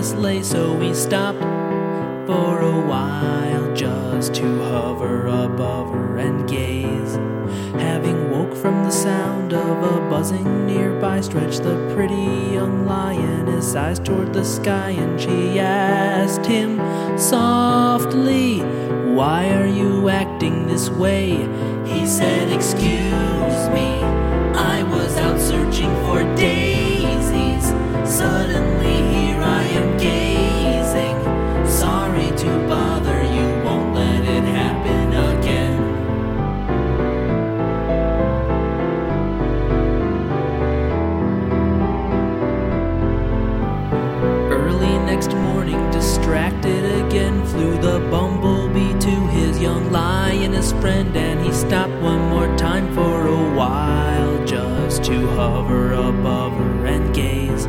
way, so we stopped for a while just to hover above her and gaze. Having woke from the sound of a buzzing nearby, stretched the pretty young lioness eyes toward the sky, and she asked him softly, Why are you acting this way? He said, Excuse me, I was out searching for daisies. Suddenly, distracted again, flew the bumblebee to his young lioness friend, and he stopped one more time for a while just to hover above her and gaze.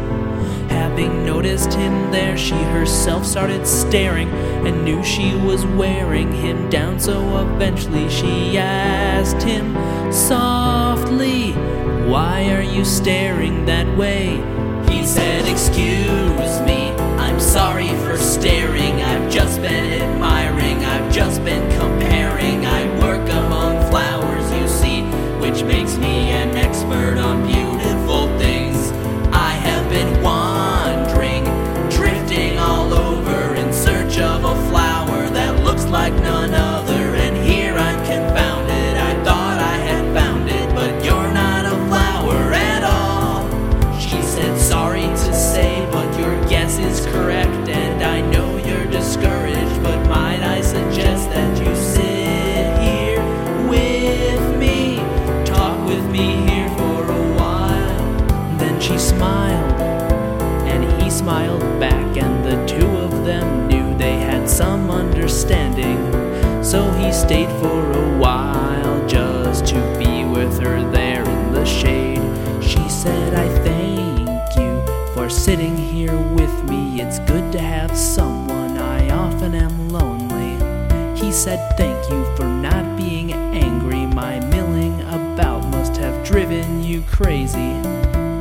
Having noticed him there, she herself started staring and knew she was wearing him down, so eventually she asked him softly, Why are you staring that way? He said, Excuse me, sorry for staring. I've just been admiring, I've just been comparing. Understanding. So he stayed for a while just to be with her there in the shade. She said, I thank you for sitting here with me. It's good to have someone. I often am lonely. He said, Thank you for not being angry. My milling about must have driven you crazy.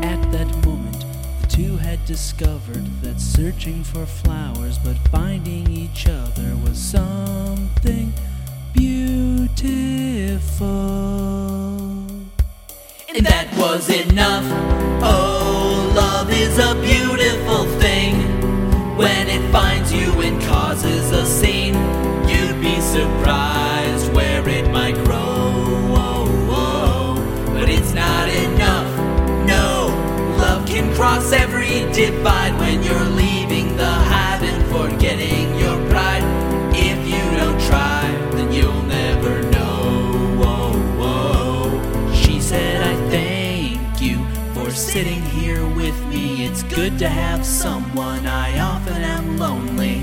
At that moment, the two had discovered that searching for flowers but finding each other was enough. Oh, love is a beautiful thing. When it finds you and causes a scene, you'd be surprised where it might grow. Oh, oh, but it's not enough. No, love can cross every divide to have someone. I often am lonely.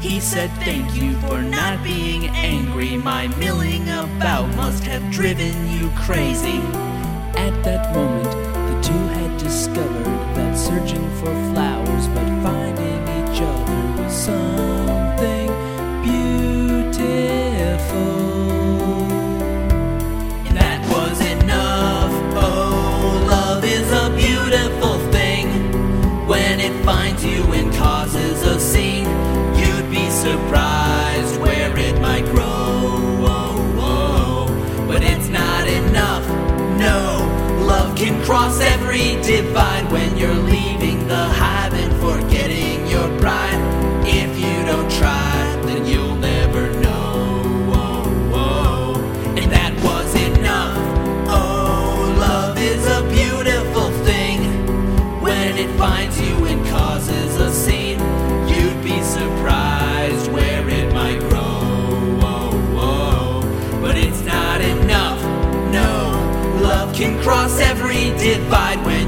He said, Thank you for not being angry. My milling about must have driven you crazy. At that moment, finds you and causes of scene, you'd be surprised where it might grow. But it's not enough. No, love can cross every divide when you're leaving the hive and forgetting every divide when.